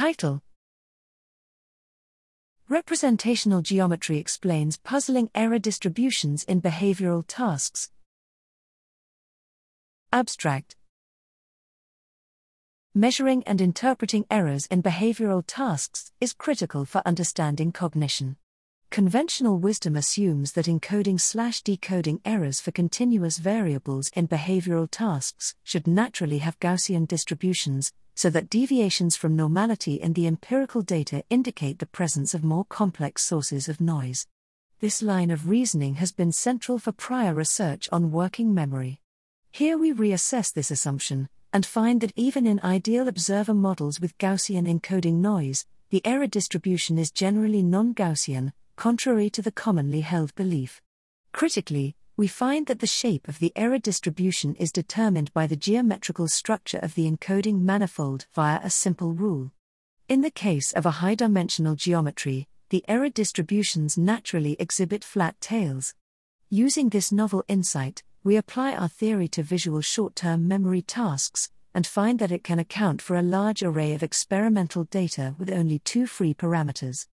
Title Representational Geometry explains puzzling error distributions in behavioral tasks. Abstract Measuring and interpreting errors in behavioral tasks is critical for understanding cognition. Conventional wisdom assumes that encoding slash decoding errors for continuous variables in behavioral tasks should naturally have Gaussian distributions, so that deviations from normality in the empirical data indicate the presence of more complex sources of noise. This line of reasoning has been central for prior research on working memory. Here we reassess this assumption, and find that even in ideal observer models with Gaussian encoding noise, the error distribution is generally non Gaussian, contrary to the commonly held belief. Critically, we find that the shape of the error distribution is determined by the geometrical structure of the encoding manifold via a simple rule. In the case of a high dimensional geometry, the error distributions naturally exhibit flat tails. Using this novel insight, we apply our theory to visual short term memory tasks, and find that it can account for a large array of experimental data with only two free parameters.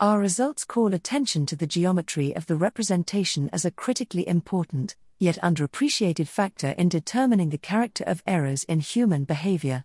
Our results call attention to the geometry of the representation as a critically important, yet underappreciated factor in determining the character of errors in human behavior.